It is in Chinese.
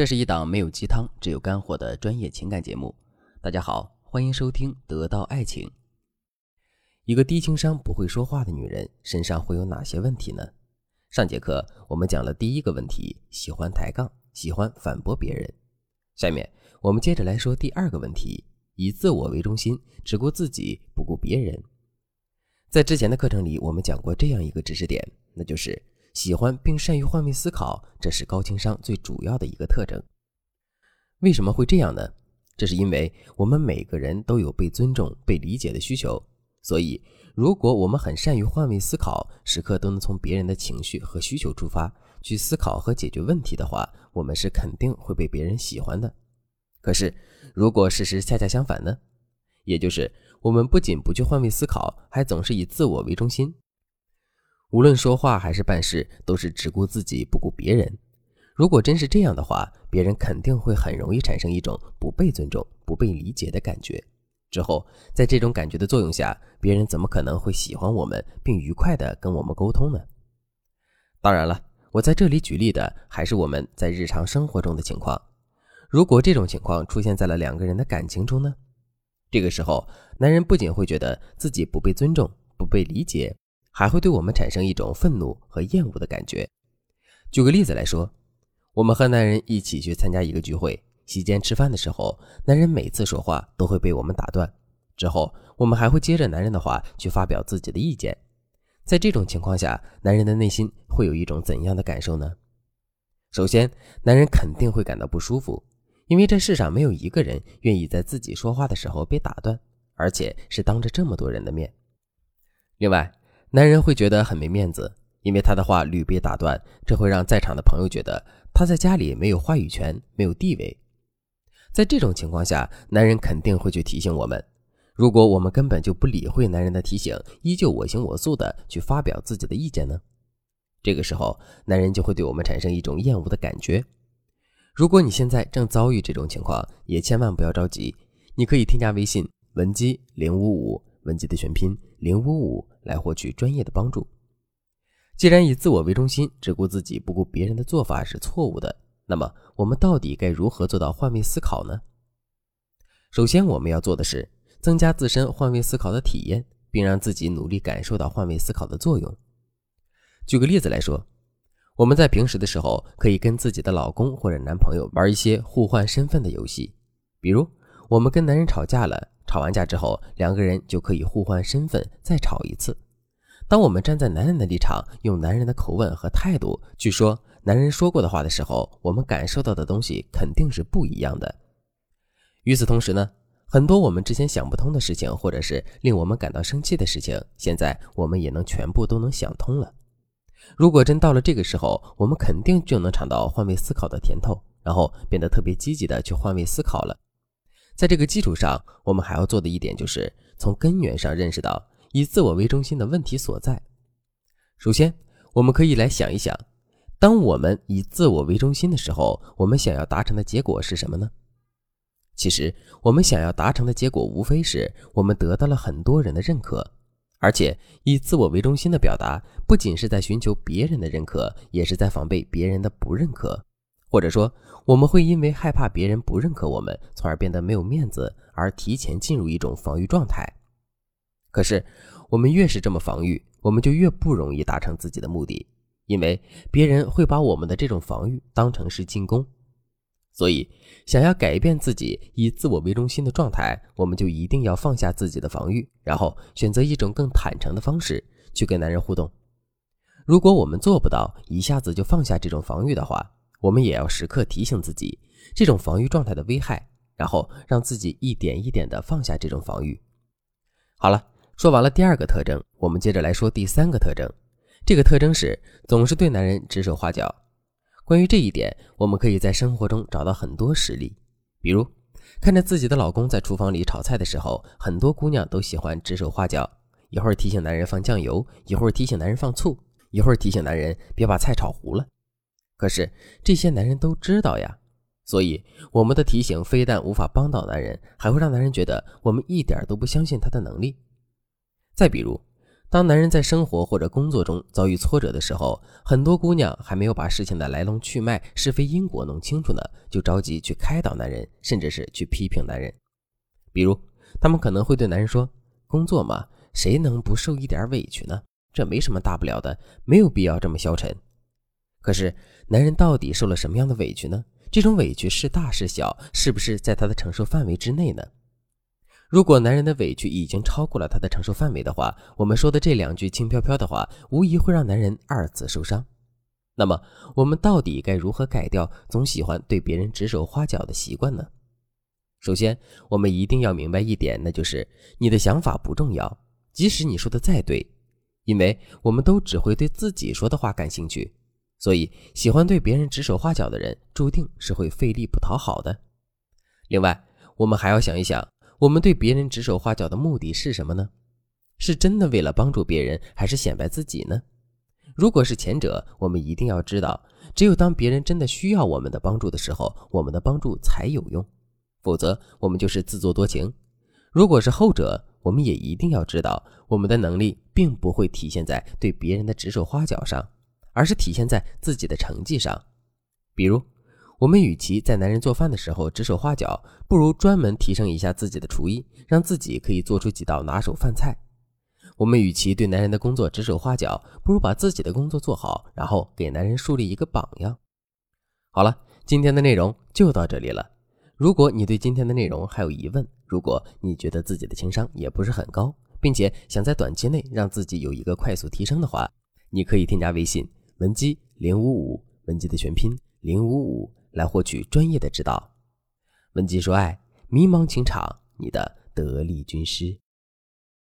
这是一档没有鸡汤，只有干货的专业情感节目。大家好，欢迎收听《得到爱情》。一个低情商、不会说话的女人身上会有哪些问题呢？上节课我们讲了第一个问题，喜欢抬杠，喜欢反驳别人。下面我们接着来说第二个问题，以自我为中心，只顾自己，不顾别人。在之前的课程里，我们讲过这样一个知识点，那就是。喜欢并善于换位思考，这是高情商最主要的一个特征。为什么会这样呢？这是因为我们每个人都有被尊重、被理解的需求。所以，如果我们很善于换位思考，时刻都能从别人的情绪和需求出发去思考和解决问题的话，我们是肯定会被别人喜欢的。可是，如果事实恰恰相反呢？也就是我们不仅不去换位思考，还总是以自我为中心。无论说话还是办事，都是只顾自己不顾别人。如果真是这样的话，别人肯定会很容易产生一种不被尊重、不被理解的感觉。之后，在这种感觉的作用下，别人怎么可能会喜欢我们，并愉快地跟我们沟通呢？当然了，我在这里举例的还是我们在日常生活中的情况。如果这种情况出现在了两个人的感情中呢？这个时候，男人不仅会觉得自己不被尊重、不被理解。还会对我们产生一种愤怒和厌恶的感觉。举个例子来说，我们和男人一起去参加一个聚会，席间吃饭的时候，男人每次说话都会被我们打断，之后我们还会接着男人的话去发表自己的意见。在这种情况下，男人的内心会有一种怎样的感受呢？首先，男人肯定会感到不舒服，因为这世上没有一个人愿意在自己说话的时候被打断，而且是当着这么多人的面。另外，男人会觉得很没面子，因为他的话屡被打断，这会让在场的朋友觉得他在家里没有话语权，没有地位。在这种情况下，男人肯定会去提醒我们。如果我们根本就不理会男人的提醒，依旧我行我素的去发表自己的意见呢？这个时候，男人就会对我们产生一种厌恶的感觉。如果你现在正遭遇这种情况，也千万不要着急，你可以添加微信文姬零五五。文集的全拼零五五来获取专业的帮助。既然以自我为中心，只顾自己不顾别人的做法是错误的，那么我们到底该如何做到换位思考呢？首先，我们要做的是增加自身换位思考的体验，并让自己努力感受到换位思考的作用。举个例子来说，我们在平时的时候可以跟自己的老公或者男朋友玩一些互换身份的游戏，比如我们跟男人吵架了。吵完架之后，两个人就可以互换身份，再吵一次。当我们站在男人的立场，用男人的口吻和态度去说男人说过的话的时候，我们感受到的东西肯定是不一样的。与此同时呢，很多我们之前想不通的事情，或者是令我们感到生气的事情，现在我们也能全部都能想通了。如果真到了这个时候，我们肯定就能尝到换位思考的甜头，然后变得特别积极的去换位思考了。在这个基础上，我们还要做的一点就是从根源上认识到以自我为中心的问题所在。首先，我们可以来想一想，当我们以自我为中心的时候，我们想要达成的结果是什么呢？其实，我们想要达成的结果无非是我们得到了很多人的认可，而且以自我为中心的表达，不仅是在寻求别人的认可，也是在防备别人的不认可。或者说，我们会因为害怕别人不认可我们，从而变得没有面子，而提前进入一种防御状态。可是，我们越是这么防御，我们就越不容易达成自己的目的，因为别人会把我们的这种防御当成是进攻。所以，想要改变自己以自我为中心的状态，我们就一定要放下自己的防御，然后选择一种更坦诚的方式去跟男人互动。如果我们做不到一下子就放下这种防御的话，我们也要时刻提醒自己这种防御状态的危害，然后让自己一点一点的放下这种防御。好了，说完了第二个特征，我们接着来说第三个特征。这个特征是总是对男人指手画脚。关于这一点，我们可以在生活中找到很多实例，比如看着自己的老公在厨房里炒菜的时候，很多姑娘都喜欢指手画脚，一会儿提醒男人放酱油，一会儿提醒男人放醋，一会儿提醒男人别把菜炒糊了。可是这些男人都知道呀，所以我们的提醒非但无法帮到男人，还会让男人觉得我们一点都不相信他的能力。再比如，当男人在生活或者工作中遭遇挫折的时候，很多姑娘还没有把事情的来龙去脉、是非因果弄清楚呢，就着急去开导男人，甚至是去批评男人。比如，他们可能会对男人说：“工作嘛，谁能不受一点委屈呢？这没什么大不了的，没有必要这么消沉。”可是，男人到底受了什么样的委屈呢？这种委屈是大是小？是不是在他的承受范围之内呢？如果男人的委屈已经超过了他的承受范围的话，我们说的这两句轻飘飘的话，无疑会让男人二次受伤。那么，我们到底该如何改掉总喜欢对别人指手画脚的习惯呢？首先，我们一定要明白一点，那就是你的想法不重要，即使你说的再对，因为我们都只会对自己说的话感兴趣，所以喜欢对别人指手画脚的人，注定是会费力不讨好的。另外，我们还要想一想。我们对别人指手画脚的目的是什么呢？是真的为了帮助别人，还是显摆自己呢？如果是前者，我们一定要知道，只有当别人真的需要我们的帮助的时候，我们的帮助才有用，否则我们就是自作多情。如果是后者，我们也一定要知道，我们的能力并不会体现在对别人的指手画脚上，而是体现在自己的成绩上，比如。我们与其在男人做饭的时候指手画脚，不如专门提升一下自己的厨艺，让自己可以做出几道拿手饭菜。我们与其对男人的工作指手画脚，不如把自己的工作做好，然后给男人树立一个榜样。好了，今天的内容就到这里了。如果你对今天的内容还有疑问，如果你觉得自己的情商也不是很高，并且想在短期内让自己有一个快速提升的话，你可以添加微信文姬零五五，文姬的全拼零五五。来获取专业的指导。文姬说：“爱，迷茫情场，你的得力军师。”